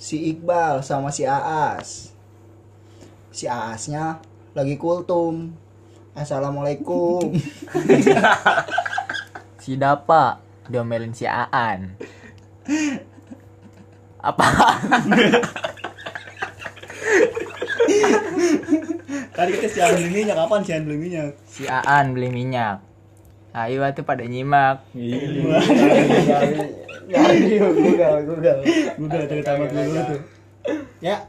si Iqbal sama si Aas. Si Aasnya lagi kultum. Assalamualaikum. Si Dapa diomelin si Aan. Apa? Tadi kita siang beli minyak, kapan siang beli minyak? Si Aan beli minyak. Ayo tuh pada nyimak. Google, Google. Google dari tamat dulu tuh. Ya,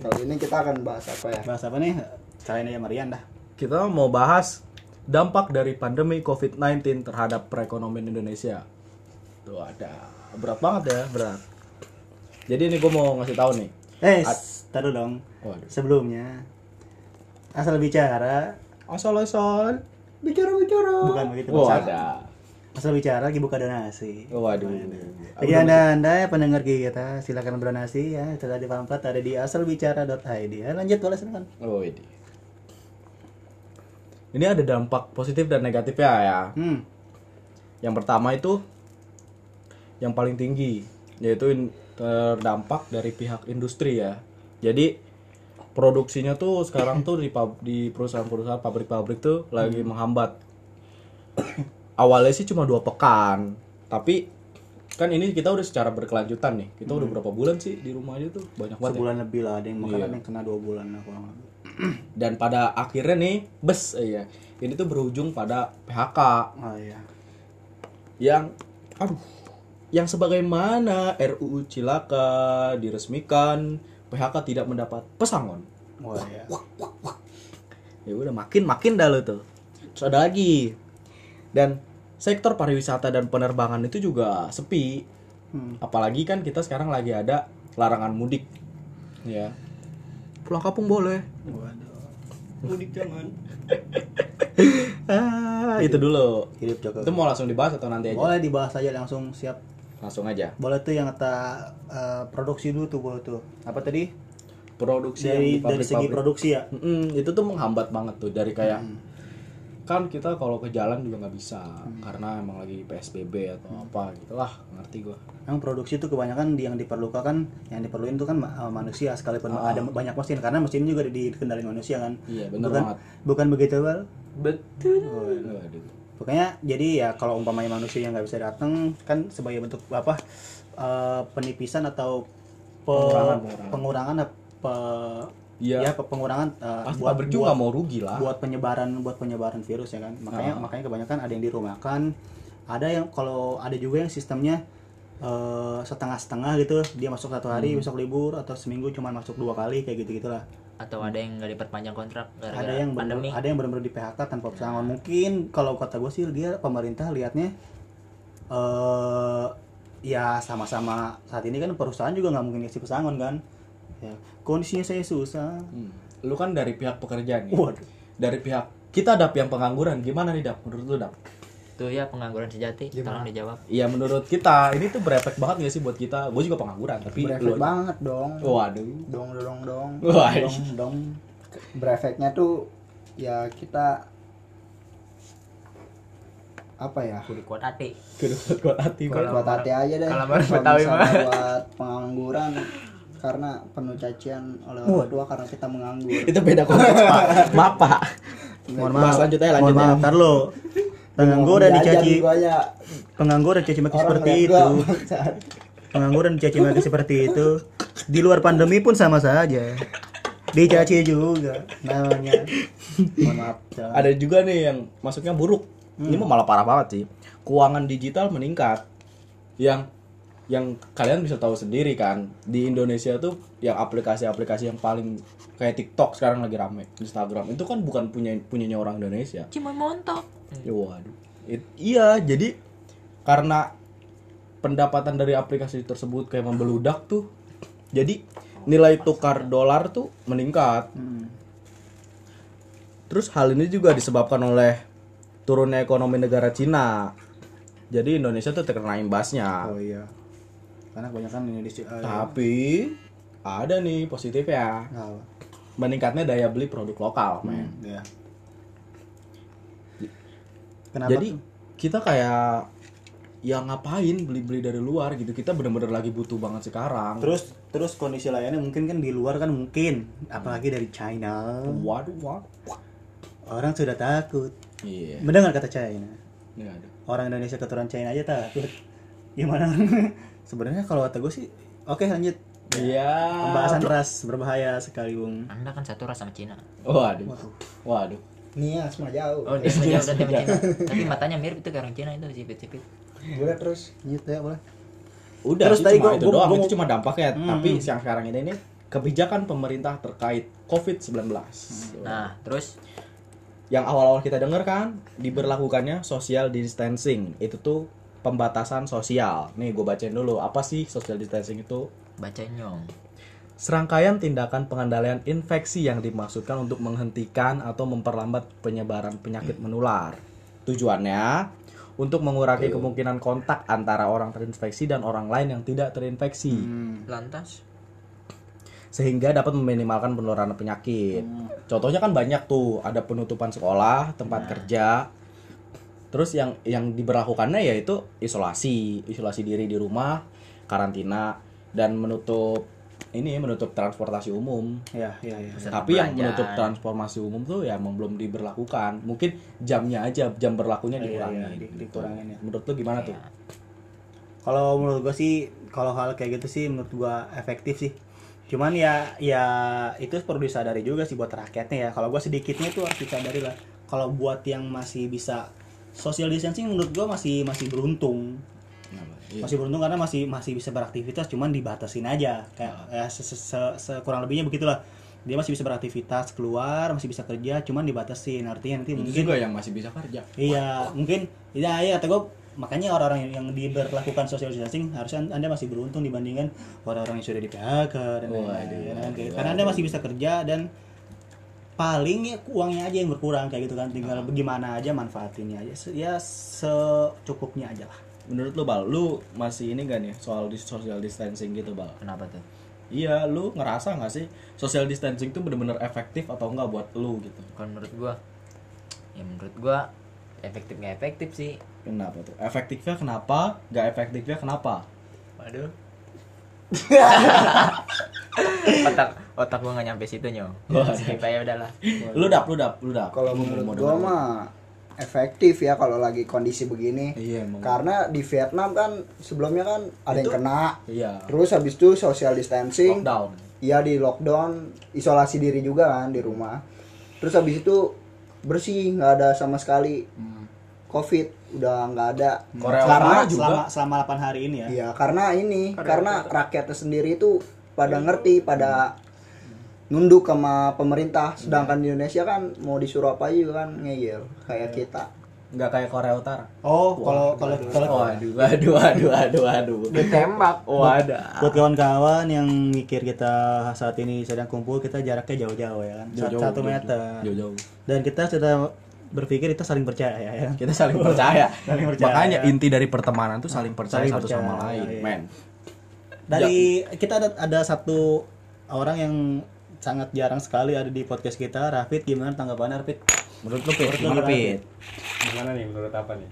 Kali ini kita akan bahas apa ya? bahas apa nih? Carain aja Marian dah. Kita mau bahas dampak dari pandemi COVID-19 terhadap perekonomian Indonesia. Tuh ada berat banget ya, berat. Jadi ini gue mau ngasih tahu nih. Eh, At- taruh dong. Waduh. Sebelumnya asal bicara Asal-asal. Bicara-bicara. bukan begitu Oh Asal- ada. Asal bicara lagi buka donasi. Waduh. Bagi anda anda ya pendengar kita silakan berdonasi ya sudah di pamflet ada di asalbicara.id ya lanjut boleh silakan Oh ini. Ini ada dampak positif dan negatifnya ya. hmm Yang pertama itu yang paling tinggi yaitu in- terdampak dari pihak industri ya. Jadi produksinya tuh sekarang tuh di di perusahaan-perusahaan pabrik-pabrik tuh lagi menghambat. Awalnya sih cuma dua pekan, tapi kan ini kita udah secara berkelanjutan nih. Kita udah berapa bulan sih di rumah aja tuh banyak banget. ya. sebulan lebih lah ada yang makan Iya. ada yang kena dua bulan lah kurang lebih Dan pada akhirnya nih, bes iya. Ini tuh berujung pada PHK oh iya yang aduh yang sebagaimana RUU Cilaka diresmikan PHK tidak mendapat pesangon wah iya ya udah makin makin dah lo tuh terus ada lagi dan sektor pariwisata dan penerbangan itu juga sepi. Hmm. apalagi kan kita sekarang lagi ada larangan mudik. Ya. Pulang kampung boleh. Waduh. Mudik jangan. Ah, itu dulu. Hidup Jokowi itu mau langsung dibahas atau nanti aja? Boleh dibahas aja langsung siap. Langsung aja. Boleh tuh yang kata eh, produksi dulu tuh boleh tuh. Apa tadi? Produksi dari dari segi produksi ya? Mm-mm, itu tuh menghambat banget tuh dari kayak Hmm. Kan kita kalau ke jalan juga nggak bisa karena emang lagi psbb atau apa gitulah ngerti gua Emang produksi itu kebanyakan di- yang diperlukan kan yang diperluin itu kan eh, manusia sekalipun ada banyak mesin karena mesin juga di- dikendaliin manusia kan. iya bener bukan banget bukan begitu Bal? Betul. Waduh. Pokoknya jadi ya kalau umpamanya manusia yang nggak bisa datang kan sebagai bentuk apa eh, penipisan atau pe- Pengurangan, pengurangan. pengurangan apa Iya. ya pe- pengurangan eh, pasti buat nggak mau rugi lah buat penyebaran buat penyebaran virus ya kan. Makanya Ah. makanya kebanyakan ada yang dirumahkan, ada yang kalau ada juga yang sistemnya eh, setengah-setengah gitu dia masuk satu hari Hmm. besok libur atau seminggu cuma masuk dua kali kayak gitu gitulah Atau ada yang nggak diperpanjang kontrak gara-gara ada yang bener, pandemi. ada yang benar-benar di PHK tanpa pesangon mungkin kalau kata gue sih dia pemerintah lihatnya eh ya sama-sama saat ini kan perusahaan juga nggak mungkin kasih pesangon kan ya kondisinya saya susah Hmm. lu kan dari pihak pekerja nih waduh dari pihak kita dap yang pengangguran gimana nih dap menurut lu dap Tuh ya pengangguran sejati. Tolong dijawab. Iya menurut kita ini tuh berefek banget gak sih buat kita gue juga pengangguran tapi Berefek lu banget dong. waduh Dong dong dong. Wah, Dong dong. Berefeknya tuh ya kita apa ya? Kudu kuat hati. kudu kuat hati Buat Bang. buat hati aja deh. kalau baru Kalau Betawi misalnya mah. buat pengangguran karena penuh cacian oleh orang tua karena kita menganggur. itu beda konteks pak. Maaf pak. Mohon maaf. lanjut aja, lanjut aja. maaf ntar lo pengangguran dicaci. guanya. pengangguran dicaci maki seperti itu. pengangguran dicaci maki seperti itu. Di luar pandemi pun sama saja. Dicaci juga namanya. Mohon maaf ada juga nih yang masuknya buruk. Ini mah malah parah banget sih. Keuangan digital meningkat. Yang yang kalian bisa tahu sendiri kan di Indonesia tuh yang aplikasi-aplikasi yang paling kayak TikTok sekarang lagi rame Instagram itu kan bukan punya punyanya orang Indonesia Cuma montok. ya waduh It- iya jadi karena pendapatan dari aplikasi tersebut kayak membeludak tuh jadi nilai tukar dolar tuh meningkat Hmm. Terus hal ini juga disebabkan oleh turunnya ekonomi negara Cina. Jadi Indonesia tuh terkena imbasnya. oh iya karena kebanyakan Indonesia eh, Tapi ada nih positifnya. apa? Meningkatnya daya beli produk lokal, men. ya kenapa Jadi tuh? kita kayak ya ngapain beli-beli dari luar gitu kita bener-bener lagi butuh banget sekarang Terus terus kondisi lainnya mungkin kan di luar kan mungkin apalagi dari China. waduh waduh Orang sudah takut. iya Mendengar kata China. Nggak ada. Orang Indonesia keturunan China aja takut. Gimana? Sebenarnya kalau kata gue sih oke lanjut. iya Pembahasan ras berbahaya sekali, Bung. Anda kan satu ras sama Cina. waduh waduh Nia semua jauh Oh, dia sama jauh dan sama Cina. Tapi matanya mirip itu kayak orang Cina itu sipit-sipit. boleh terus Lanjut ya, boleh. udah Terus tadi cuma gua- itu gua- doang gua- itu cuma dampaknya Hmm. tapi yang sekarang ini nih kebijakan pemerintah terkait COVID-19 Nah, terus yang awal-awal kita dengar kan diberlakukannya social distancing itu tuh pembatasan sosial. Nih gue bacain dulu. Apa sih social distancing itu? Baca nyong. serangkaian tindakan pengendalian infeksi yang dimaksudkan untuk menghentikan atau memperlambat penyebaran penyakit menular. Tujuannya untuk mengurangi kemungkinan kontak antara orang terinfeksi dan orang lain yang tidak terinfeksi. Lantas? Sehingga dapat meminimalkan penularan penyakit. Contohnya kan banyak tuh, ada penutupan sekolah, tempat kerja. Terus yang yang diberlakukannya yaitu isolasi, isolasi diri di rumah, karantina dan menutup ini menutup transportasi umum. Ya, ya, ya. Tapi yang menutup transportasi umum tuh ya emang belum diberlakukan. Mungkin jamnya aja, jam berlakunya Iya, dikurangi. iya, di- dikurangin ya. Menurut lu gimana tuh? Kalau menurut gua sih kalau hal kayak gitu sih menurut gua efektif sih. Cuman ya ya itu perlu disadari juga sih buat rakyatnya ya. Kalau gua sedikitnya itu harus disadari lah. Kalau buat yang masih bisa social distancing menurut gua masih masih beruntung. Kenapa? Iya. Masih beruntung karena masih masih bisa beraktivitas cuman dibatasin aja. Kayak ya se, se, se- se- kurang lebihnya begitulah. Dia masih bisa beraktivitas keluar, masih bisa kerja, cuman dibatasin. Artinya nanti Itu mungkin juga yang masih bisa kerja. Iya, mungkin ya ya kata gue makanya orang-orang yang, diberlakukan social distancing harusnya anda masih beruntung dibandingkan orang-orang yang sudah di PHK dan lain-lain kan? karena anda masih bisa kerja dan paling ya uangnya aja yang berkurang kayak gitu kan tinggal bagaimana aja manfaatinnya aja ya secukupnya aja lah Menurut lu Bal, lu masih ini gak nih soal di social distancing gitu Bal? kenapa tuh? Iya, lu ngerasa nggak sih social distancing itu bener-bener efektif atau enggak buat lu gitu? Kalau menurut gua ya menurut gua efektif nggak efektif sih. Kenapa tuh? Efektifnya kenapa? Gak efektifnya kenapa? Waduh. otak otak gua nggak nyampe situ nyong. Skip aja udahlah. Lu dap, lu dap, lu dap. kalau menurut denger. mah efektif ya kalau lagi kondisi begini Iya emang. karena di Vietnam kan sebelumnya kan ada yang kena Iya. terus habis itu social distancing Lockdown. Iya di lockdown, isolasi diri juga kan di rumah. Terus habis itu bersih, nggak ada sama sekali COVID, udah nggak ada. Korea karena Utara juga. selama selama 8 hari ini ya Iya, karena ini, karena rakyatnya sendiri itu pada ngerti, pada nunduk sama pemerintah. Sedangkan di Indonesia kan mau disuruh apa juga kan ngeyel kayak kita. Nggak kayak Korea Utara. oh kalau kalau kalau Waduh, waduh, waduh, waduh, waduh. Ditembak. Wadah. buat kawan-kawan yang mikir kita saat ini sedang kumpul kita jaraknya jauh-jauh ya kan Jauh-jauh, satu jauh-jauh. meter Jauh-jauh. dan kita sudah berpikir kita saling percaya ya Kita saling percaya. Saling percaya. Makanya inti dari pertemanan tuh saling percaya Saling satu sama percaya, lain, iya. men. dari kita ada ada satu orang yang sangat jarang sekali ada di podcast kita Rafid gimana tanggapannya Rafid Menurut lu, Pit, gimana, gimana, Pit? Gimana nih menurut apa nih?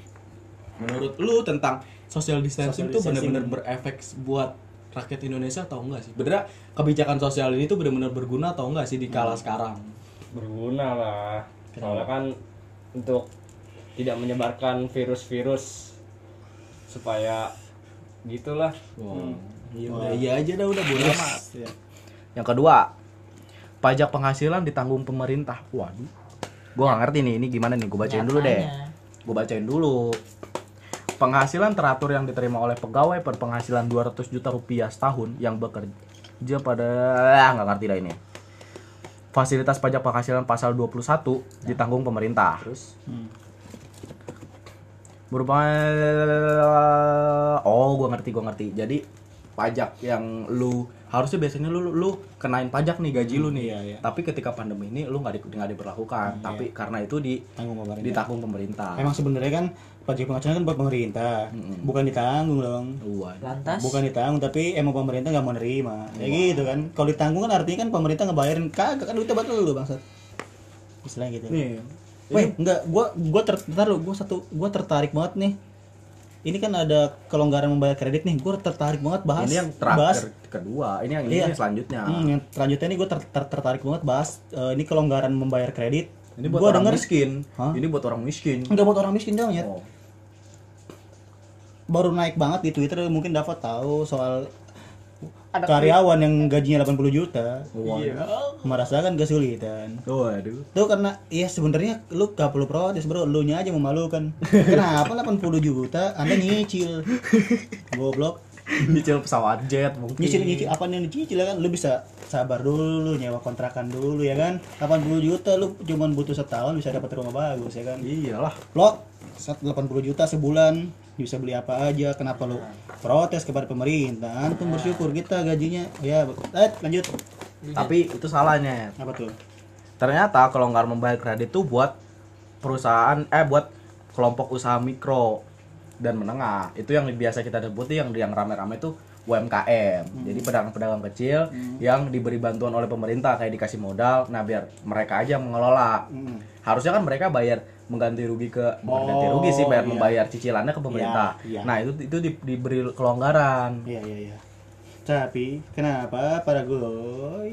Menurut lu tentang social distancing Social tuh distancing. benar-benar berefek buat rakyat Indonesia atau enggak sih? Bener kebijakan sosial ini tuh benar-benar berguna atau enggak sih di kala sekarang? Berguna lah. Soalnya kan untuk tidak menyebarkan virus-virus supaya gitulah. Wow. Iya, udah iya aja dah udah bodo amat. Iya. Yang kedua, pajak penghasilan ditanggung pemerintah. Waduh. Gua nggak ngerti nih, ini gimana nih? Gue bacain dulu deh. Gue bacain dulu. Penghasilan teratur yang diterima oleh pegawai berpenghasilan 200 juta rupiah setahun yang bekerja pada ah, nggak ngerti dah ini. Fasilitas pajak penghasilan pasal 21 ditanggung pemerintah. Terus Berupa Oh, gua ngerti, gua ngerti. Jadi pajak yang lu harusnya biasanya lu lu kenain pajak nih gaji lu nih. iya, iya. Tapi ketika pandemi ini lu nggak di, nggak diberlakukan. Tapi karena itu di tanggung pemerintah ditanggung pemerintah. emang sebenarnya kan pajak penghasilan kan buat pemerintah bukan ditanggung dong lantas bukan ditanggung tapi emang pemerintah nggak mau nerima ya gitu kan kalau ditanggung kan artinya kan pemerintah ngebayarin kagak kan duitnya buat lu bangsat istilahnya gitu Nih. Weh, enggak, gua gua ter, gua satu gua tertarik banget nih ini kan ada kelonggaran membayar kredit nih gue tertarik banget bahas Ini yang bahas terakhir kedua. Ini yang ini Iya. yang selanjutnya. Hmm, yang selanjutnya ini gue tertarik banget bahas eh, ini kelonggaran membayar kredit. Ini buat Gua orang denger miskin. Hah? Ini buat orang miskin. nggak buat orang miskin dong ya. Oh. Baru naik banget di Twitter mungkin dapat tahu soal karyawan yang gajinya 80 juta Iya. merasakan kesulitan. Waduh. Tuh karena ya sebenarnya lu gak perlu protes bro, lu nya aja memalukan. Kenapa 80 juta Anda nyicil? Goblok. Nyicil pesawat jet mungkin. Nyicil nyicil apa yang dicicil ya kan? Lu bisa sabar dulu, nyewa kontrakan dulu ya kan. 80 juta lu cuman butuh setahun bisa dapat rumah bagus ya kan. Iyalah. Lo 80 juta sebulan bisa beli apa aja kenapa lu protes kepada pemerintah antum bersyukur kita gajinya ya eh, lanjut Tapi itu salahnya. apa tuh Ternyata kelonggaran membayar kredit tuh buat perusahaan eh buat kelompok usaha mikro dan menengah. Itu yang biasa kita sebut yang yang rame-rame itu UMKM. Jadi pedagang-pedagang kecil yang diberi bantuan oleh pemerintah kayak dikasih modal, nah biar mereka aja yang mengelola. Hmm. Harusnya kan mereka bayar mengganti rugi ke Oh, rugi sih bayar iya. membayar cicilannya ke pemerintah. Iya, iya. Nah, itu itu di- diberi kelonggaran. Iya iya iya. Tapi kenapa para gue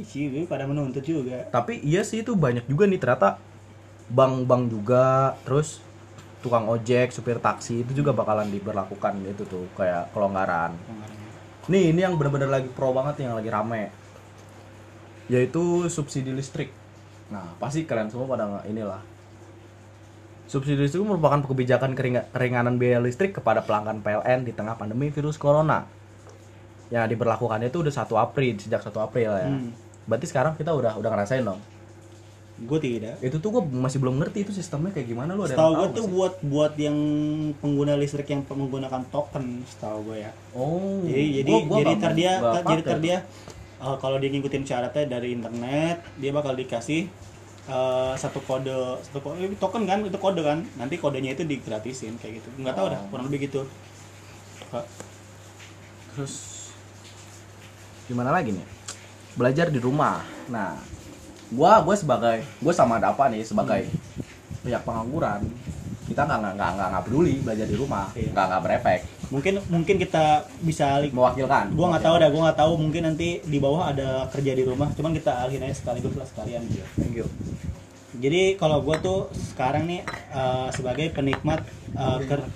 sih pada menuntut juga? tapi iya sih itu banyak juga nih ternyata bank-bank juga terus tukang ojek supir taksi itu juga bakalan diberlakukan itu tuh kayak kelonggaran nih ini yang benar-benar lagi pro banget nih, yang lagi rame. Yaitu subsidi listrik. Nah pasti kalian semua pada inilah. Subsidi listrik merupakan kebijakan keringa- keringanan biaya listrik kepada pelanggan PLN di tengah pandemi virus corona. Ya diberlakukannya itu udah 1 April sejak 1 April ya. Hmm. berarti sekarang kita udah udah ngerasain dong Gue tidak. itu tuh gue masih belum ngerti itu sistemnya kayak gimana lu ada Setahu yang gue tahu tuh buat buat yang pengguna listrik yang menggunakan token, setahu gue ya. oh Jadi jadi gua- gua jadi nggak- ntar dia nggak jadi pakai ntar tuh. dia eh, kalau dia ngikutin syaratnya dari internet, dia bakal dikasih eh, satu kode satu kode eh, token kan itu kode kan nanti kodenya itu digratisin kayak gitu nggak tahu dah Oh. kurang lebih gitu terus gimana lagi nih belajar di rumah nah gua gua sebagai gua sama ada apa nih sebagai pihak pengangguran kita nggak nggak nggak nggak peduli belajar di rumah Iya. nggak nggak berefek. Mungkin mungkin kita bisa mewakilkan. Gua nggak tahu dah gua nggak tahu mungkin nanti di bawah ada kerja di rumah cuman kita alihin aja sekaligus lah sekalian. Gitu thank you. Jadi kalau gua tuh sekarang nih eh, sebagai penikmat ker-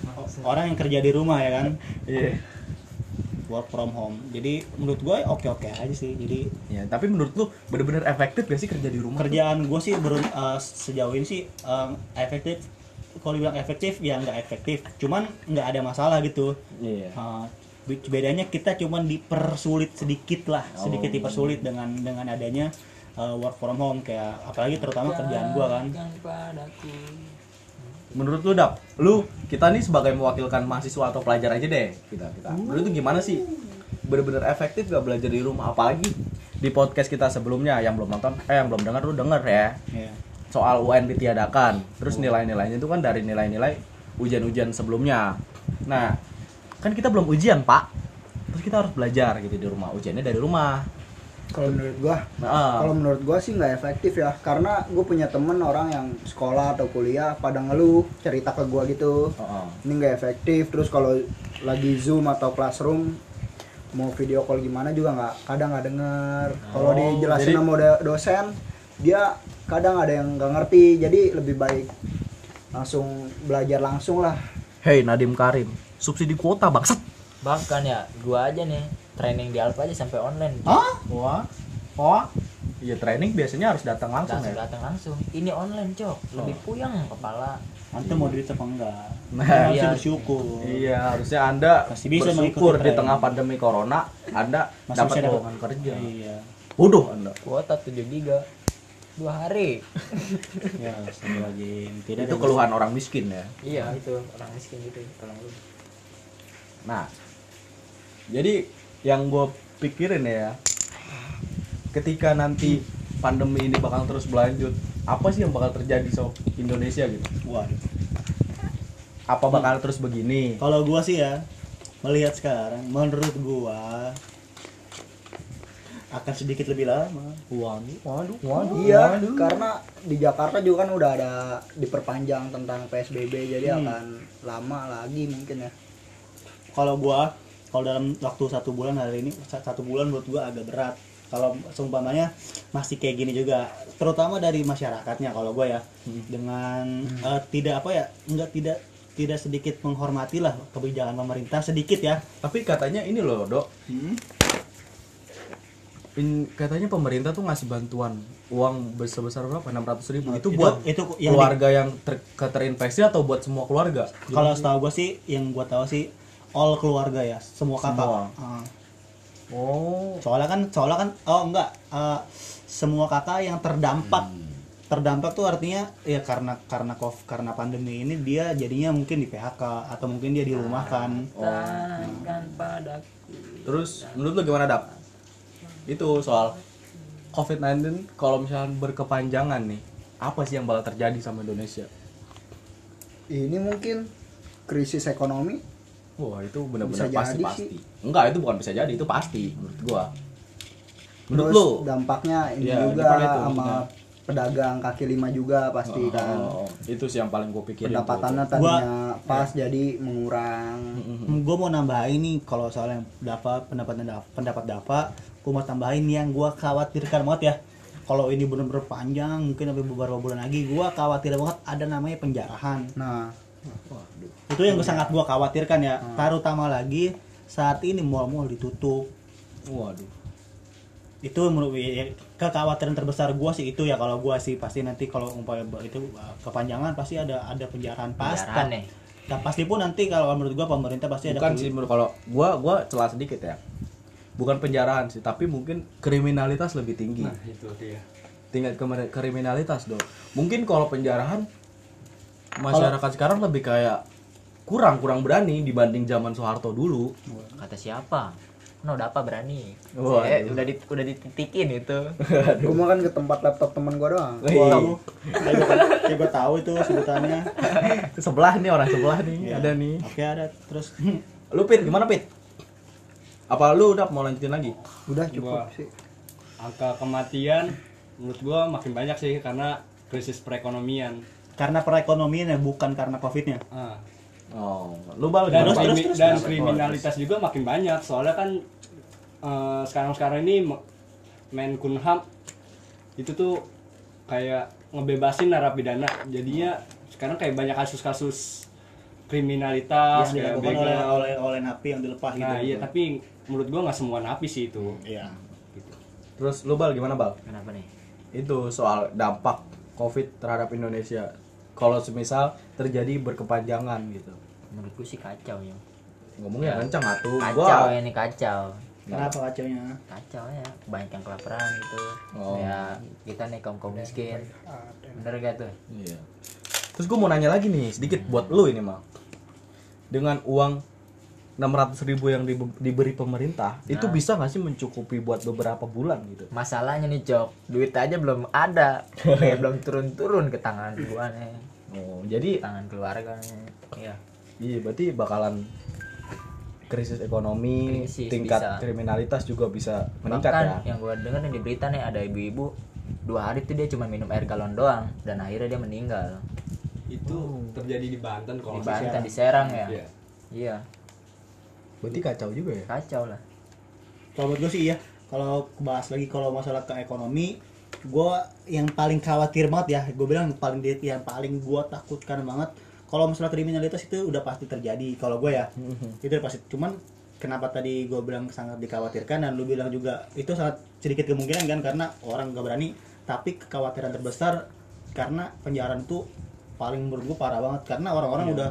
orang yang kerja di rumah ya kan? Iya work from home. Jadi menurut gue oke oke aja sih. Jadi ya tapi menurut lu bener-bener efektif gak sih kerja di rumah kerjaan gue sih baru eh, sejauh ini sih eh, efektif kalau dibilang efektif ya nggak efektif cuman nggak ada masalah gitu. Iya. Eh, be- bedanya kita cuman dipersulit sedikit lah. Sedikit Oh. dipersulit dengan dengan adanya eh, work from home. Kayak apalagi terutama kerjaan gue kan menurut lu dap lu kita nih sebagai mewakilkan mahasiswa atau pelajar aja deh kita kita. Menurut lu gimana sih? Bener-bener efektif gak belajar di rumah? Apalagi di podcast kita sebelumnya yang belum nonton eh yang belum dengar lu denger ya. Iya. soal UN ditiadakan. Terus nilai-nilainya itu kan dari nilai-nilai ujian-ujian sebelumnya. Nah kan kita belum ujian pak. Terus kita harus belajar gitu di rumah. Ujiannya dari rumah kalau menurut gua nah, kalau menurut gua sih nggak efektif ya. Karena gue punya temen orang yang sekolah atau kuliah pada ngeluh cerita ke gua gitu. Oh. ini nggak efektif. Terus kalau lagi zoom atau classroom mau video call gimana juga nggak kadang nggak denger. Kalau Oh, dijelasin jadi- sama do- dosen dia kadang ada yang nggak ngerti. Jadi lebih baik langsung belajar langsung lah. Hey Nadim Karim subsidi kuota bangsat. Bahkan ya gua aja nih training di Alfa aja sampai online Hah? wah wah iya training biasanya harus datang langsung langsung ya datang langsung ini online cok lebih puyang kepala Anda mau duit apa enggak? Nah, Anda iya. harus bersyukur. Iya, harusnya Anda Masih bisa bersyukur mengikuti di tengah pandemi corona Anda Masih dapat bisa lowongan kerja. Iya. Bodoh Anda. kuota 7 giga dua hari Ya, lagi tidak Itu keluhan orang miskin ya. iya itu orang miskin gitu tolong lu Nah, jadi yang gue pikirin ya, ketika nanti pandemi ini bakal terus berlanjut, apa sih yang bakal terjadi soal Indonesia gitu? Waduh. Apa bakal terus begini? Kalau gua sih ya melihat sekarang, menurut gua akan sedikit lebih lama. Waduh, waduh, waduh. iya waduh. karena di Jakarta juga kan udah ada diperpanjang tentang PSBB jadi Hmm. akan lama lagi mungkin ya kalau gua kalau dalam waktu satu bulan hari ini sa- satu bulan menurut gua agak berat kalau seumpamanya masih kayak gini juga terutama dari masyarakatnya kalau gua ya dengan eh, tidak apa ya enggak tidak tidak sedikit menghormati lah kebijakan pemerintah sedikit ya Tapi katanya ini loh, Dok. Hmm. In- katanya pemerintah tuh ngasih bantuan uang sebesar berapa? 600 ribu. Itu Itu- buat itu yang di- keluarga yang ter- keterinfeksi atau buat semua keluarga? kalau setahu gua sih yang gua tahu sih all keluarga ya semua kakak Semua. Ah. Oh, soalnya kan soalnya kan oh enggak eh, semua kakak yang terdampak terdampak tuh artinya ya karena karena kov karena pandemi ini dia jadinya mungkin di PHK atau mungkin dia dirumahkan padaku. terus menurut lu gimana, Dap? Itu soal COVID-19 kalau misalnya berkepanjangan nih, apa sih yang bakal terjadi sama Indonesia? ini mungkin krisis ekonomi Wah, itu benar-benar pasti pasti. sih. Enggak, itu bukan bisa jadi, itu pasti menurut gua. Menurut terus lu? dampaknya ini Iya, juga itu sama maksudnya? pedagang kaki lima juga pasti kan Oh, itu sih yang paling gua pikirin. pendapatannya tuh. tadinya pas jadi mengurang gue mau nambahin nih kalau soal yang dapat pendapat pendapat dapat gue mau tambahin yang gue khawatirkan banget ya kalau ini benar-benar panjang mungkin sampai beberapa bulan lagi gue khawatir banget ada namanya penjarahan nah itu yang sangat gue khawatirkan ya terutama lagi saat ini mall-mall ditutup Waduh. itu menurut ya, kekhawatiran terbesar gua sih itu ya kalau gua sih pasti nanti kalau umpamanya itu uh, kepanjangan pasti ada ada penjarahan pasti Penjarahan nih. nah, pasti pun nanti kalau menurut gua pemerintah pasti ada Bukan sih menurut kalau gua gua celah sedikit ya. Bukan penjarahan sih, tapi mungkin kriminalitas lebih tinggi. Nah, itu dia. Tingkat kriminalitas dong. Mungkin kalau penjarahan masyarakat sekarang lebih kayak kurang kurang berani dibanding zaman Soeharto dulu. Kata siapa? No, udah apa berani? Waduh. Eh, udah di, udah dititikin itu. gue makan ke tempat laptop teman gue doang gua, kayak gua tahu itu sebutannya sebelah nih orang sebelah nih ada nih. oke ada terus Lu Pit, gimana Pit? Apa lu udah mau lanjutin lagi? udah cukup Gua- sih Angka kematian menurut gua makin banyak sih karena krisis perekonomian. Karena perekonomian ya bukan karena covidnya Ah. Oh, lu bal dan, Terus, terus, terus, dan terus. kriminalitas juga makin banyak. Soalnya kan eh, sekarang-sekarang ini me- Menkumham itu tuh kayak ngebebasin narapidana. Jadinya sekarang kayak banyak kasus-kasus kriminalitas yang kayak dilakukan oleh oleh oleh napi yang dilepas gitu. nah iya tapi menurut gua nggak semua napi sih itu. Iya. Terus lu bal gimana bal? Kenapa nih? Itu soal dampak COVID terhadap Indonesia. Kalau semisal terjadi berkepanjangan gitu. Menurutku sih kacau ya. Ngomongnya kencang atuh. Kacau Gua ini kacau. kenapa kacaunya Kacau ya, banyak yang kelaparan gitu. Oh. Ya, kita nih kaum kaum miskin. Bener gak tuh? Iya. Terus gue mau nanya lagi nih sedikit buat lu ini mal. Dengan uang 600 ribu yang dibe- diberi pemerintah, itu bisa nggak sih mencukupi buat beberapa bulan gitu? Masalahnya nih Cok, duit aja belum ada. Kayak belum turun-turun ke tangan gua nih. Oh, jadi Tangan keluarga nih. Iya. iya berarti bakalan krisis ekonomi, Krisis, tingkat bisa. kriminalitas juga bisa meningkat Bahkan ya. yang gua denger nih di berita nih ada ibu-ibu dua hari tuh dia cuma minum air galon doang dan akhirnya dia meninggal itu terjadi di Banten di kalau salah. Banten di Serang ya Iya. iya Berarti kacau juga ya. kacau lah. Kalau menurut gue sih iya. Kalau bahas lagi kalau masalah ke ekonomi gue yang paling khawatir banget ya gue bilang yang paling yang paling gue takutkan banget kalau masalah kriminalitas itu udah pasti terjadi kalau gue ya. Itu udah pasti. Cuman kenapa tadi gue bilang sangat dikhawatirkan dan lu bilang juga itu sangat sedikit kemungkinan kan karena orang gak berani. Tapi kekhawatiran terbesar karena penjarahan tuh paling menurut gue parah banget karena orang-orang udah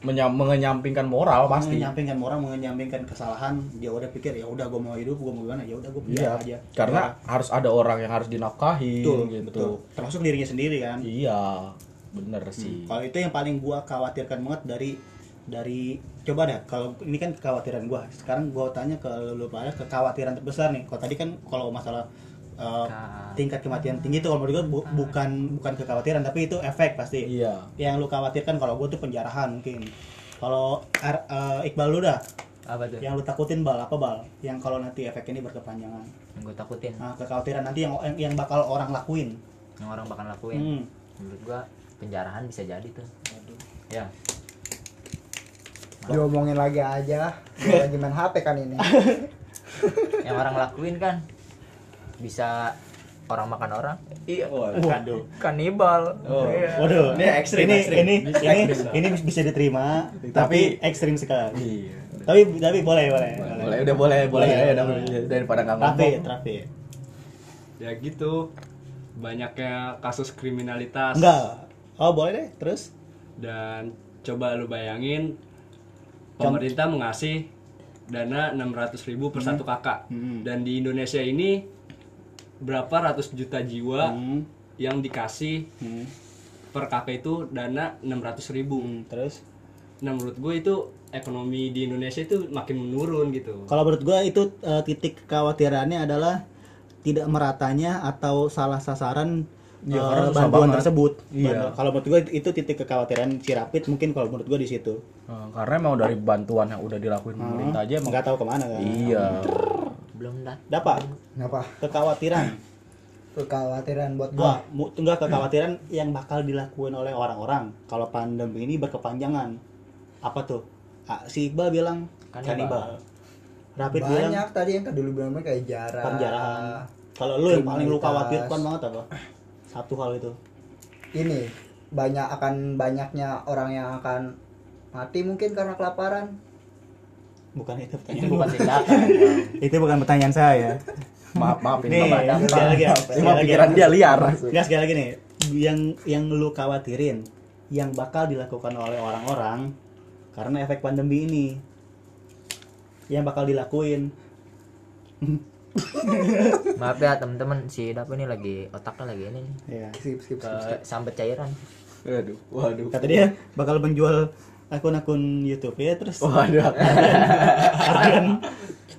Menyam- mengenyampingkan moral pasti. menyampingkan orang menyampingkan kesalahan dia udah pikir ya udah gue mau hidup gue mau gimana ya udah gue Iya, aja karena harus ada orang yang harus dinafkahi betul gitu. betul termasuk dirinya sendiri kan Iya, bener sih. kalau itu yang paling gua khawatirkan banget dari dari coba deh kalau ini kan kekhawatiran gua sekarang gua tanya ke lu pada kekhawatiran terbesar nih kalau tadi kan kalau masalah uh, Ka- tingkat kematian tinggi itu kalau menurut gua bu- bukan bukan kekhawatiran tapi itu efek pasti. Iya. yang lu khawatirkan kalau gua tuh penjarahan mungkin. Kalau uh, Iqbal lu dah? Apa tuh? Yang lu takutin bal apa bal? Yang kalau nanti efek ini berkepanjangan. Yang gue takutin? Nah kekhawatiran nanti yang yang, yang bakal orang lakuin. Yang orang bakal lakuin? Hmm. menurut gua penjarahan bisa jadi tuh. Ya. Diomongin lagi aja Gua lagi main HP kan ini. Yang orang lakuin kan bisa orang makan orang Iya. Waduh. kanibal Oh. Iya. Waduh, Ini ekstrim, ini, ekstrim. ini, Ini ini, ekstrim. ini bisa diterima, Tapi- tapi ekstrim sekali. Iya. Tapi tapi boleh, boleh. Boleh, udah boleh, boleh Boleh, ya, udah boleh. daripada nggak Trafi, ngomong. trafi. ya gitu banyaknya kasus kriminalitas Enggak. Oh, boleh deh. Terus? dan coba lu bayangin pemerintah mengasih dana 600.000 ribu per satu kakak Hmm. dan di Indonesia ini berapa ratus juta jiwa Hmm. yang dikasih Hmm. per kakak itu dana 600.000 ribu Hmm, Terus? nah menurut gue itu ekonomi di Indonesia itu makin menurun gitu Kalau menurut gua itu eh, titik kekhawatirannya adalah tidak meratanya atau salah sasaran eh, karena susah bantuan banget. tersebut. Iya. Kalau menurut gua itu titik kekhawatiran Cirapit mungkin kalau menurut gua di situ. Nah, karena emang dari bantuan yang udah dilakuin pemerintah aja emang Nggak tahu ke mana kan. iya. Belum dah Dapat kenapa kekhawatiran. kekhawatiran buat gua mu- enggak kekhawatiran yang bakal dilakuin oleh orang-orang kalau pandemi ini berkepanjangan. Apa tuh? Ah, si Iqbal bilang Kanibal. kanibal. Rapid bilang banyak tadi yang dulu bilang kayak jarah penjarahan. Kalau lu yang paling lu khawatirkan banget apa? Satu hal itu. ini banyak akan banyaknya orang yang akan mati mungkin karena kelaparan Bukan itu itu pertanyaan. bukan tindakan itu bukan pertanyaan saya. Maaf, maaf ini Nih, sekali lagi ya. Cuma ya. pikiran dia liar. Enggak sekali lagi nih. Yang yang lu khawatirin yang bakal dilakukan oleh orang-orang karena efek pandemi ini. Yang bakal dilakuin. maaf ya teman-teman si Dap ini lagi otaknya lagi ini nih, Ya. skip skip skip, skip. sambet cairan Waduh, waduh. Kata dia bakal menjual akun-akun YouTube ya terus. Waduh. Ardian,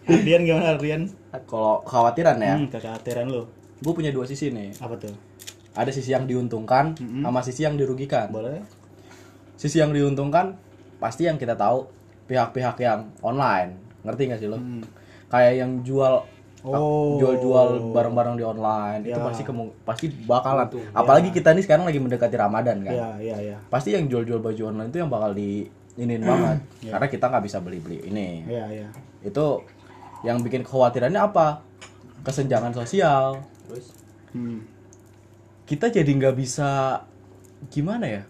Ardian gimana Ardian? Kalau khawatiran ya, Hmm, kekhawatiran lu. gue punya dua sisi nih. Apa tuh? Ada sisi yang diuntungkan sama sisi yang dirugikan. Boleh? Sisi yang diuntungkan pasti yang kita tahu pihak-pihak yang online. Ngerti gak sih lo? Kayak yang jual Oh. jual-jual barang-barang di online itu Ya. pasti kemu- pasti bakalan. Apalagi kita nih sekarang lagi mendekati Ramadan kan. Iya, iya, iya. Pasti yang jual-jual baju online itu yang bakal di inin banget. Karena kita nggak bisa beli-beli ini. Iya, iya. Itu yang bikin kekhawatirannya apa? Kesenjangan sosial. terus Hmm. Kita jadi nggak bisa gimana ya?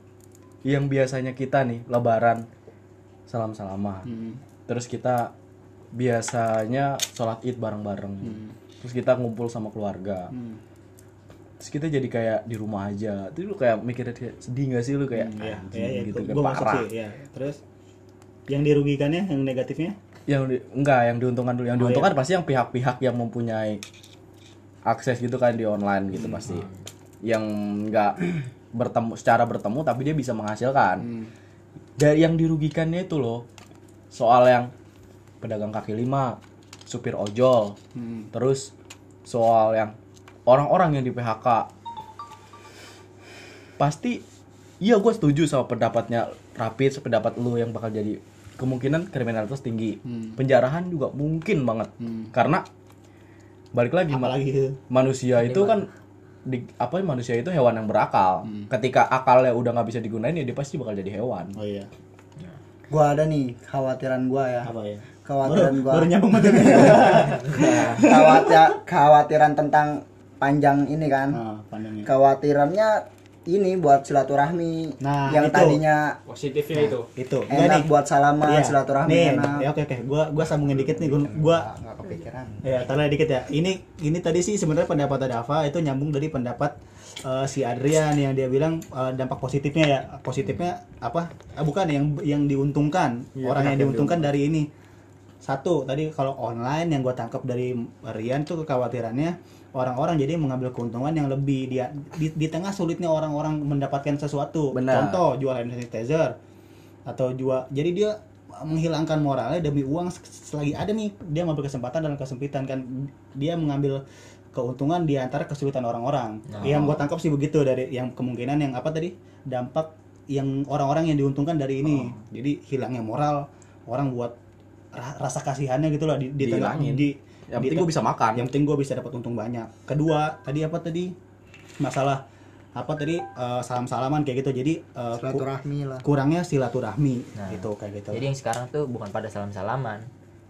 Yang biasanya kita nih lebaran salam-salaman. Hmm. Terus kita biasanya sholat id bareng-bareng. Terus kita ngumpul sama keluarga. Hmm. Terus kita jadi kayak di rumah aja. Terus lu kayak mikirnya kayak sedih gak sih lu kayak Iya, anjing iya, iya. gitu kan parah. sih, iya. Terus yang dirugikannya, yang negatifnya? Yang di- enggak yang diuntungkan dulu. Yang Oh, diuntungkan iya. pasti yang pihak-pihak yang mempunyai akses gitu kan di online gitu Hmm. pasti. Yang enggak bertemu secara bertemu tapi dia bisa menghasilkan. Hmm. Dari yang dirugikannya itu loh soal yang pedagang kaki lima, supir ojol, Hmm. terus soal yang orang-orang yang di PHK pasti iya gue setuju sama pendapatnya Rapid pendapat lu yang bakal jadi kemungkinan kriminalitas tinggi Hmm. penjarahan juga mungkin banget Hmm. karena balik lagi Apalagi itu. manusia itu kan di apa manusia itu hewan yang berakal Hmm. ketika akalnya udah nggak bisa digunain ya dia pasti bakal jadi hewan Oh iya. gua ada nih khawatiran gua ya Apa ya? Khawatiran gua Baru nyambung banget. khawatir khawatiran tentang panjang ini kan Nah, pandangnya. khawatirannya ini buat silaturahmi Nah, yang itu. tadinya positifnya itu Itu. Enggak enak nih. buat salaman Iya. silaturahmi nih, enak ya oke oke. Gua gua sambungin dikit nih. Gua, gua nggak kepikiran Ya, taruh dikit ya. Ini ini tadi sih sebenarnya pendapat Dava itu nyambung dari pendapat eh, si Adrian yang dia bilang eh, dampak positifnya ya. Positifnya apa? Ah, bukan yang yang diuntungkan. Orang yang diuntungkan dari ini. Satu, tadi kalau online yang gua tangkap dari Rian tuh kekhawatirannya orang-orang jadi mengambil keuntungan yang lebih. Dia di, di tengah sulitnya orang-orang mendapatkan sesuatu. Benar. Contoh jual hand sanitizer atau jual jadi dia menghilangkan moralnya demi uang. Selagi ada nih dia mengambil kesempatan dalam kesempitan kan. Dia mengambil keuntungan di antara kesulitan orang-orang. Yang gua tangkap sih begitu dari yang kemungkinan yang apa tadi? Dampak yang orang-orang yang diuntungkan dari ini. Jadi hilangnya moral orang buat rasa kasihannya gitu loh di, di tengah Dihilangin. di yang di penting gue bisa makan yang penting gue bisa dapat untung banyak kedua tadi apa tadi masalah apa tadi eh, salam-salaman kayak gitu. Jadi eh, ku- silaturahmi lah kurangnya silaturahmi Nah, gitu kayak gitu. Jadi yang sekarang tuh bukan pada salam-salaman,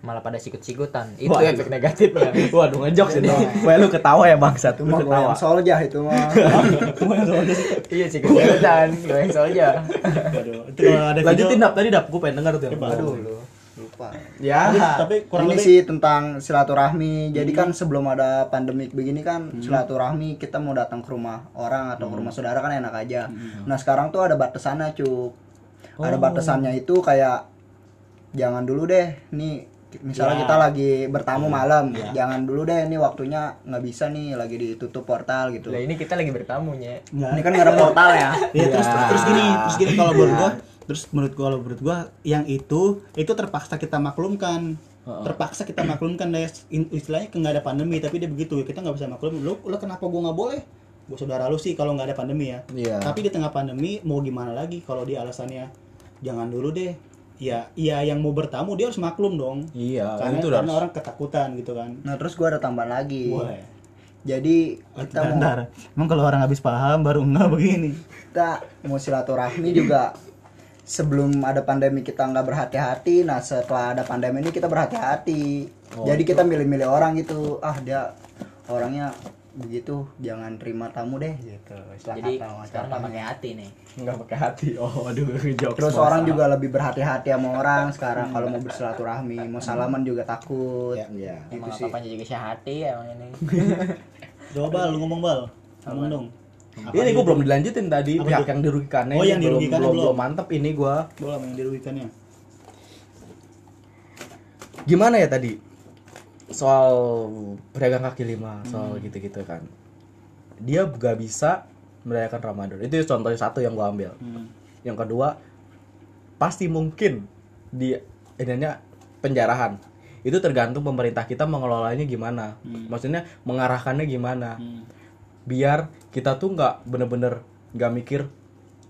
malah pada sikut-sikutan. Itu Waduh. efek negatifnya. Waduh ngejok sini. Wah lu ketawa ya bangsat, itu lu mah ketawa. soljah itu mah iya sikut-sikutan, goyang aja. Waduh, itu kalau ada Lanjutin dap tadi dap, gue pengen denger tuh. yang aduh lupa Ya. tapi, tapi kurang ini lebih sih tentang silaturahmi. Jadi kan sebelum ada pandemik begini kan Hmm. silaturahmi kita mau datang ke rumah orang atau ke rumah saudara kan enak aja. Nah sekarang tuh ada batasannya cuk. Ada Oh. batasannya itu kayak jangan dulu deh. Nih misalnya Ya. kita lagi bertamu malam, Ya. jangan dulu deh. Nih waktunya nggak bisa nih lagi ditutup portal gitu. Lah ini kita lagi bertamunya. Nggak. Ini kan nggak ada portal ya. Ya, terus Ya. terus gini, terus gini kalau gua, terus menurut gua kalau menurut gua yang itu itu terpaksa kita maklumkan. Terpaksa kita maklumkan deh In- istilahnya ke nggak ada pandemi tapi dia begitu kita nggak bisa maklum. Lu, lu kenapa gua nggak boleh? Gua saudara lu sih kalau nggak ada pandemi ya. Iya. Tapi di tengah pandemi mau gimana lagi kalau dia alasannya jangan dulu deh. Ya, iya yang mau bertamu dia harus maklum dong. Iya, karena, itu karena harus. orang ketakutan gitu kan. Nah terus gua ada tambahan lagi. Boleh. Jadi kita mau Bentar, Emang kalau orang habis paham baru nggak begini. kita mau silaturahmi juga sebelum ada pandemi kita nggak berhati-hati nah setelah ada pandemi ini kita berhati-hati jadi kita milih-milih orang gitu ah dia orangnya begitu jangan terima tamu deh gitu Istilah Jadi kata sekarang nggak pakai hati nih. Enggak pakai hati. Oh, aduh ngejok. terus orang juga lebih berhati-hati sama orang sekarang kalau mau bersilaturahmi mau salaman juga takut Iya. gitu Emang sih apa juga syahati emang ini. Coba lu ngomong bal. Ngomong dong. Ini gue belum dilanjutin tadi Apa pihak tuh? yang dirugikannya. Oh, yang belum- dirugikannya belum, belum. belum mantep ini gua. Bola yang dirugikannya. Gimana ya tadi? Soal pedagang kaki lima, soal Hmm. gitu-gitu kan. Dia gak bisa merayakan Ramadan. Itu contoh satu yang gua ambil. Hmm. Yang kedua, pasti mungkin di ininya penjarahan. Itu tergantung pemerintah kita mengelolanya gimana. Maksudnya mengarahkannya gimana. Hmm. Biar kita tuh nggak bener-bener nggak mikir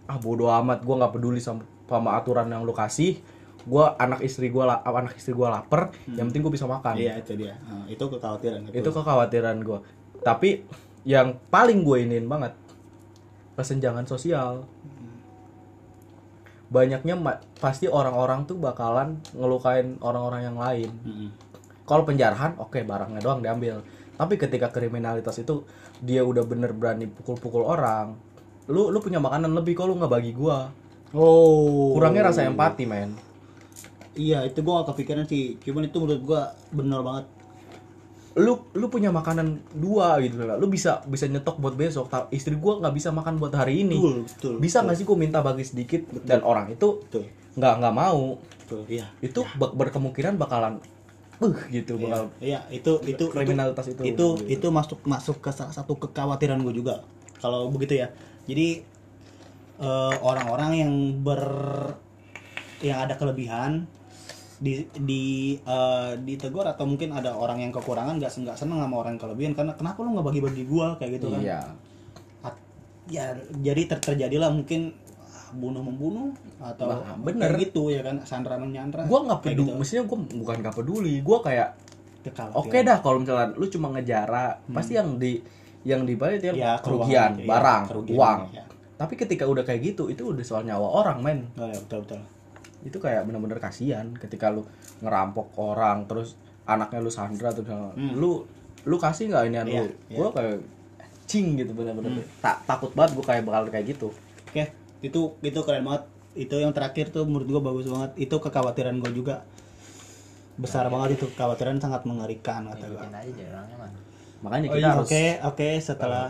ah bodoh amat gua nggak peduli sama, sama aturan yang lu kasih. Gua anak istri gua la- anak istri gua lapar yang penting gua bisa makan. Iya itu dia. Nah, itu kekhawatiran. itu kekhawatiran gua. Tapi yang paling gue iniin banget kesenjangan sosial. Banyaknya ma- pasti orang-orang tuh bakalan ngelukain orang-orang yang lain. Hmm. kalau penjarahan oke barangnya doang diambil. Tapi ketika kriminalitas itu dia udah bener berani pukul-pukul orang lu lu punya makanan lebih kok lu nggak bagi gua Oh. kurangnya rasa empati men Iya itu gua gak kepikiran sih. Cuman itu menurut gua bener banget. lu lu punya makanan dua gitu lah lu bisa bisa nyetok buat besok Ta- istri gua nggak bisa makan buat hari ini Betul, betul. bisa nggak sih gua minta bagi sedikit dan orang itu Betul. nggak nggak mau Betul. Iya. itu bak- berkemungkinan bakalan uh gitu bakal Iya, itu itu kriminalitas itu, itu gitu. itu masuk masuk ke salah satu kekhawatiran gue juga kalau begitu ya. Jadi eh, orang-orang yang ber yang ada kelebihan di di eh, ditegur atau mungkin ada orang yang kekurangan nggak nggak seneng sama orang yang kelebihan karena kenapa lu nggak bagi-bagi gua kayak gitu kan? Iya. At- ya jadi ter terjadilah mungkin bunuh membunuh atau Nah, bener. gitu ya kan Sandra menyandra gua nggak peduli gitu. maksudnya gua bukan nggak peduli gua kayak. Oke dah kalau misalnya lu cuma ngejara, pasti yang di yang dibalik itu Ya, kerugian, keuangan, ya, barang, kerugian, uang. ya. Tapi ketika udah kayak gitu, itu udah soal nyawa orang, men. Oh, ya, betul betul Itu kayak bener-bener kasihan ketika lu ngerampok orang, terus anaknya lu sandra tuh misalnya, lu lu kasih nggak ini Hmm. Iya, lu? iya. Hmm. Gua kayak cing gitu bener-bener. Tak takut banget gua kayak bakal kayak gitu. Oke, itu itu keren banget. Itu yang terakhir tuh menurut gua bagus banget. Itu kekhawatiran gua juga besar banget itu kekhawatiran sangat mengerikan kata mah. Makanya Oh kita iya, harus Oke, oke setelah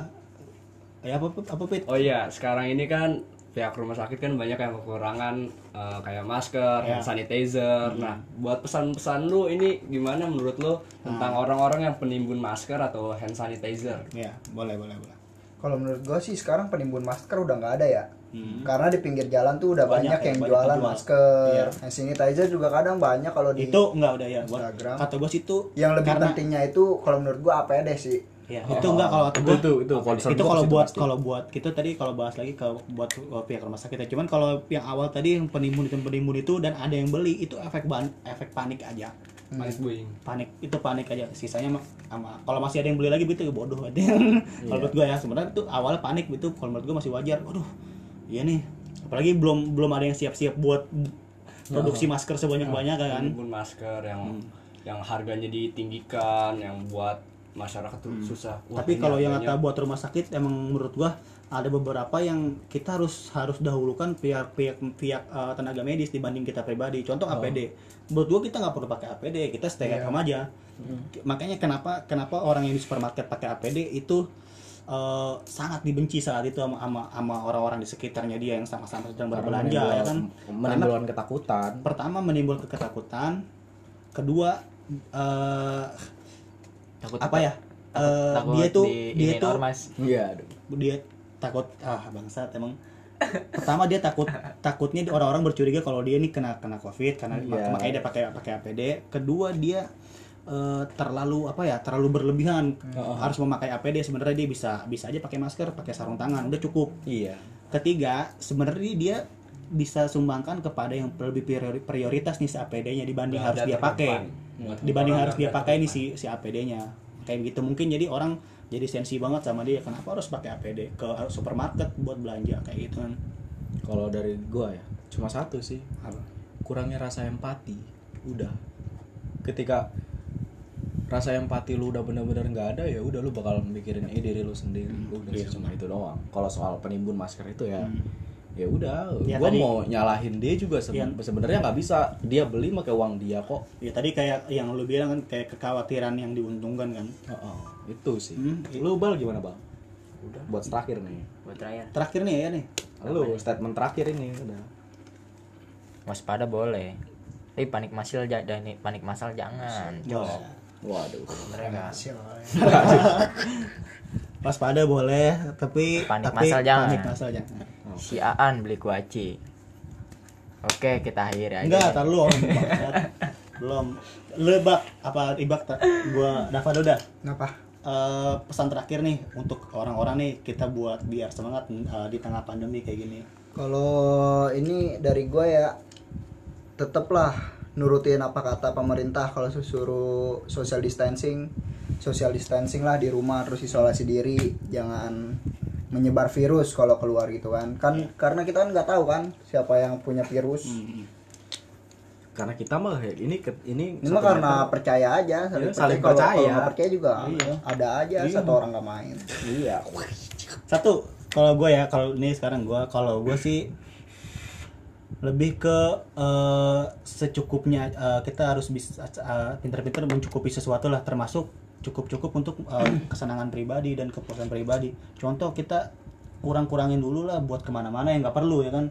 ya apa apa Pit? Oh iya, sekarang ini kan pihak rumah sakit kan banyak yang kekurangan eh, kayak masker, hand sanitizer. Nah, buat pesan-pesan lu ini gimana menurut lu tentang orang-orang yang penimbun masker atau hand sanitizer? Ya, boleh boleh boleh. Kalau menurut gua sih sekarang penimbun masker udah nggak ada ya. Karena di pinggir jalan tuh udah Banyak banyak, ya, yang banyak jualan yang jual. masker. Iya. Hand sanitizer juga kadang banyak kalau di Itu enggak udah ya. Buat, Instagram. kata gua sih itu yang lebih karena pentingnya itu kalau menurut gua APD sih. ya, itu enggak kalau kata itu gua itu itu itu gua kalau buat pasti. kalau buat kita tadi kalau bahas lagi ke buat pihak rumah sakit ya cuman kalau yang awal tadi yang penimbun itu penimbun itu dan ada yang beli itu efek ban efek panik aja panik buying panik. Itu panik aja. Sisanya mah sama kalau masih ada yang beli lagi gitu ya bodoh berarti kalau menurut gue ya sebenarnya itu awalnya panik gitu. Kalau menurut gue masih wajar. Waduh iya nih. Apalagi belum belum ada yang siap-siap buat produksi masker sebanyak banyak kan. pun masker yang Hmm. yang harganya ditinggikan yang buat masyarakat tuh susah. Wah, Hmm. tapi kalau yang kata buat rumah sakit emang menurut gua ada beberapa yang kita harus harus dahulukan pihak pihak pihak eh, tenaga medis dibanding kita pribadi. Contoh APD menurut gua kita nggak perlu pakai APD kita stay at home aja. Makanya kenapa kenapa orang yang di supermarket pakai APD itu eh, sangat dibenci saat itu sama sama, sama orang-orang di sekitarnya dia yang sama-sama sedang berbelanja ya kan? Karena menimbulkan ketakutan. pertama menimbulkan ketakutan. Kedua eh takut apa ya? takut, takut dia tuh di dia tuh ormas iya dia takut ah bangsat emang. Pertama dia takut takutnya orang-orang bercuriga kalau dia nih kena kena covid karena Iya. makanya dia pakai pakai APD kedua dia eh, terlalu apa ya terlalu berlebihan. Harus memakai APD sebenarnya dia bisa bisa aja pakai masker pakai sarung tangan udah cukup. Iya. Ketiga sebenarnya dia bisa sumbangkan kepada yang lebih priori- prioritas nih si APD-nya dibanding harus Garda dia pakai. dibanding harus dia pakai nih si si APD-nya kayak gitu. Mungkin jadi orang jadi sensi banget sama dia kenapa harus pakai APD ke supermarket buat belanja kayak gitu kan. Kalau dari gua ya cuma satu sih. Apa? kurangnya rasa empati udah. Ketika rasa empati lu udah bener-bener nggak ada ya udah lu bakal mikirin eh diri lu sendiri. Udah sih cuma itu doang. Kalau soal penimbun masker itu ya ya udah. Ya, gua tadi- mau nyalahin dia juga Iya. sebenarnya nggak bisa. Dia beli pakai uang dia kok. Ya tadi kayak yang lu bilang kan kayak kekhawatiran yang diuntungkan kan. Heeh, itu sih. Hmm, lu bal gimana bang udah. Buat terakhir nih. Buat terakhir. Terakhir nih ya nih. Lu statement terakhir ini udah. Waspada boleh. Tapi panik masal jangan panik masal jangan. Oh. waduh. Mereka waspada boleh tapi Panik tapi masal jangan. panik masal jangan. Si Aan beli kuaci. Oke kita akhiri aja enggak tar lu belum. Lebak apa ibak tak gua Dava dulu dah. Kenapa? Eh, pesan terakhir nih untuk orang-orang nih kita buat biar semangat eh, di tengah pandemi kayak gini. Kalau ini dari gue ya tetaplah nurutin apa kata pemerintah kalau suruh social distancing, social distancing lah di rumah terus isolasi diri, jangan menyebar virus kalau keluar gitu kan. Kan karena kita kan nggak tahu kan siapa yang punya virus. Karena kita mah ya, ini ini Ini mah karena meter. percaya aja, Iya, saling Kalau- percaya. Kalau percaya juga Iya. ada aja satu orang nggak main. iya satu kalau gue ya kalau ini sekarang gue kalau gue sih lebih ke eh, secukupnya eh, kita harus bisa eh, pintar-pintar mencukupi sesuatu lah termasuk cukup-cukup untuk eh, kesenangan pribadi dan kepuasan pribadi contoh kita kurang-kurangin dulu lah buat ke mana-mana yang nggak perlu ya kan?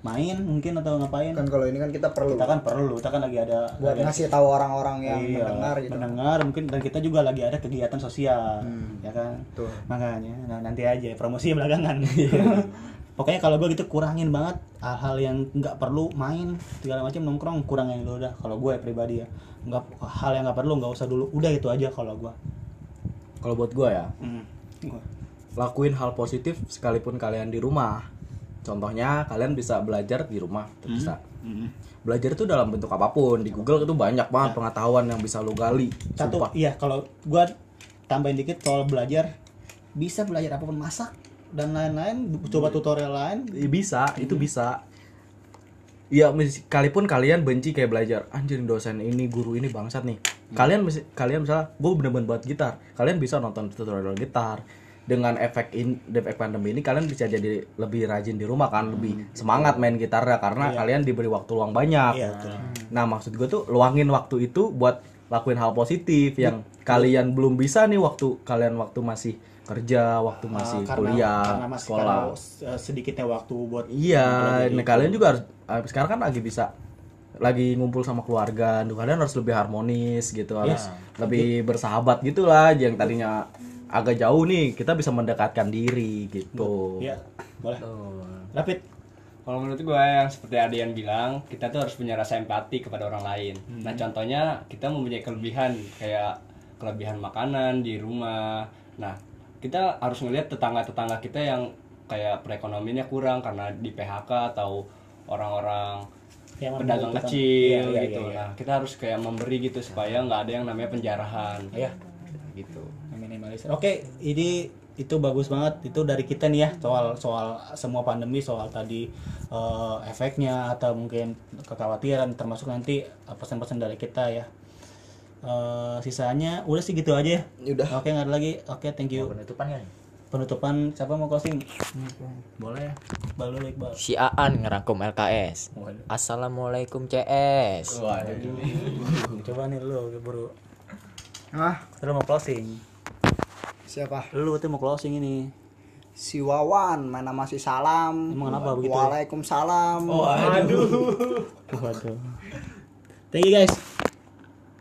Main mungkin atau ngapain? Kan kalau ini kan kita perlu. Kita kan perlu kita kan lagi ada buat lagi ada- ngasih tahu orang-orang yang Iya, mendengar gitu. mendengar mungkin dan kita juga lagi ada kegiatan sosial ya kan? Betul. makanya nah, nanti aja promosi belakangan. Pokoknya kalau gue gitu kurangin banget hal-hal yang nggak perlu main segala macam nongkrong kurangin dulu dah. Kalau gue pribadi ya nggak hal yang nggak perlu nggak usah dulu. Udah itu aja kalau gue kalau buat gua ya hmm. Gua- lakuin hal positif sekalipun kalian di rumah. Contohnya kalian bisa belajar di rumah tuh bisa. Hmm. belajar itu dalam bentuk apa pun. Di Google itu banyak banget pengetahuan yang bisa lu gali satu Sumpah. iya kalau gue tambahin dikit kalau belajar. Bisa belajar apa pun masak dan lain-lain coba tutorial lain. Iya, bisa itu bisa. Iya, sekalipun kalian benci kayak belajar, anjir dosen ini, guru ini bangsat nih. Kalian mesti- kalian misalnya, gue bener-bener buat gitar, kalian bisa nonton tutorial gitar. Dengan efek in, efek pandemi ini kalian bisa jadi lebih rajin di rumah kan, lebih semangat main gitarnya karena kalian diberi waktu luang banyak. iya betul Nah maksud gue tuh luangin waktu itu buat lakuin hal positif yang kalian belum bisa nih waktu kalian waktu masih kerja, waktu masih Ah, karena, kuliah, karena masih sekolah. karena, eh, sedikitnya waktu buat Iya, nah kalian juga harus ah, sekarang kan lagi bisa lagi ngumpul sama keluarga, Duh, kalian harus lebih harmonis gitu, harus lebih bersahabat gitulah. Yang tadinya agak jauh nih, kita bisa mendekatkan diri gitu. Iya, boleh. Tuh. Rapid. Kalau menurut gue yang seperti Adian bilang, kita tuh harus punya rasa empati kepada orang lain. Nah contohnya kita mempunyai kelebihan kayak kelebihan makanan di rumah. Nah kita harus ngelihat tetangga-tetangga kita yang kayak perekonomiannya kurang karena di PHK atau orang-orang Yang pedagang kecil Iya, iya, gitu. iya, iya. Nah, kita harus kayak memberi gitu supaya nggak ada yang namanya penjarahan. Iya. Gitu. Minimalisir. Oke, ini itu bagus banget. Itu dari kita nih ya soal soal semua pandemi, soal tadi eh, efeknya atau mungkin kekhawatiran termasuk nanti eh, pesan-pesan dari kita ya. Eh, sisanya udah sih gitu aja ya. Udah. Oke, nggak ada lagi. Oke, thank you. penutupan kan Penutupan siapa mau closing? Boleh ya. Iqbal dulu Iqbal. si Aan ngerangkum LKS Waduh. Assalamualaikum CS Coba nih lu buru. ah Lu mau closing. Siapa Lu tuh mau closing ini. si Wawan main nama si Salam Emang kenapa begitu? Waalaikumsalam Waduh. Thank you guys.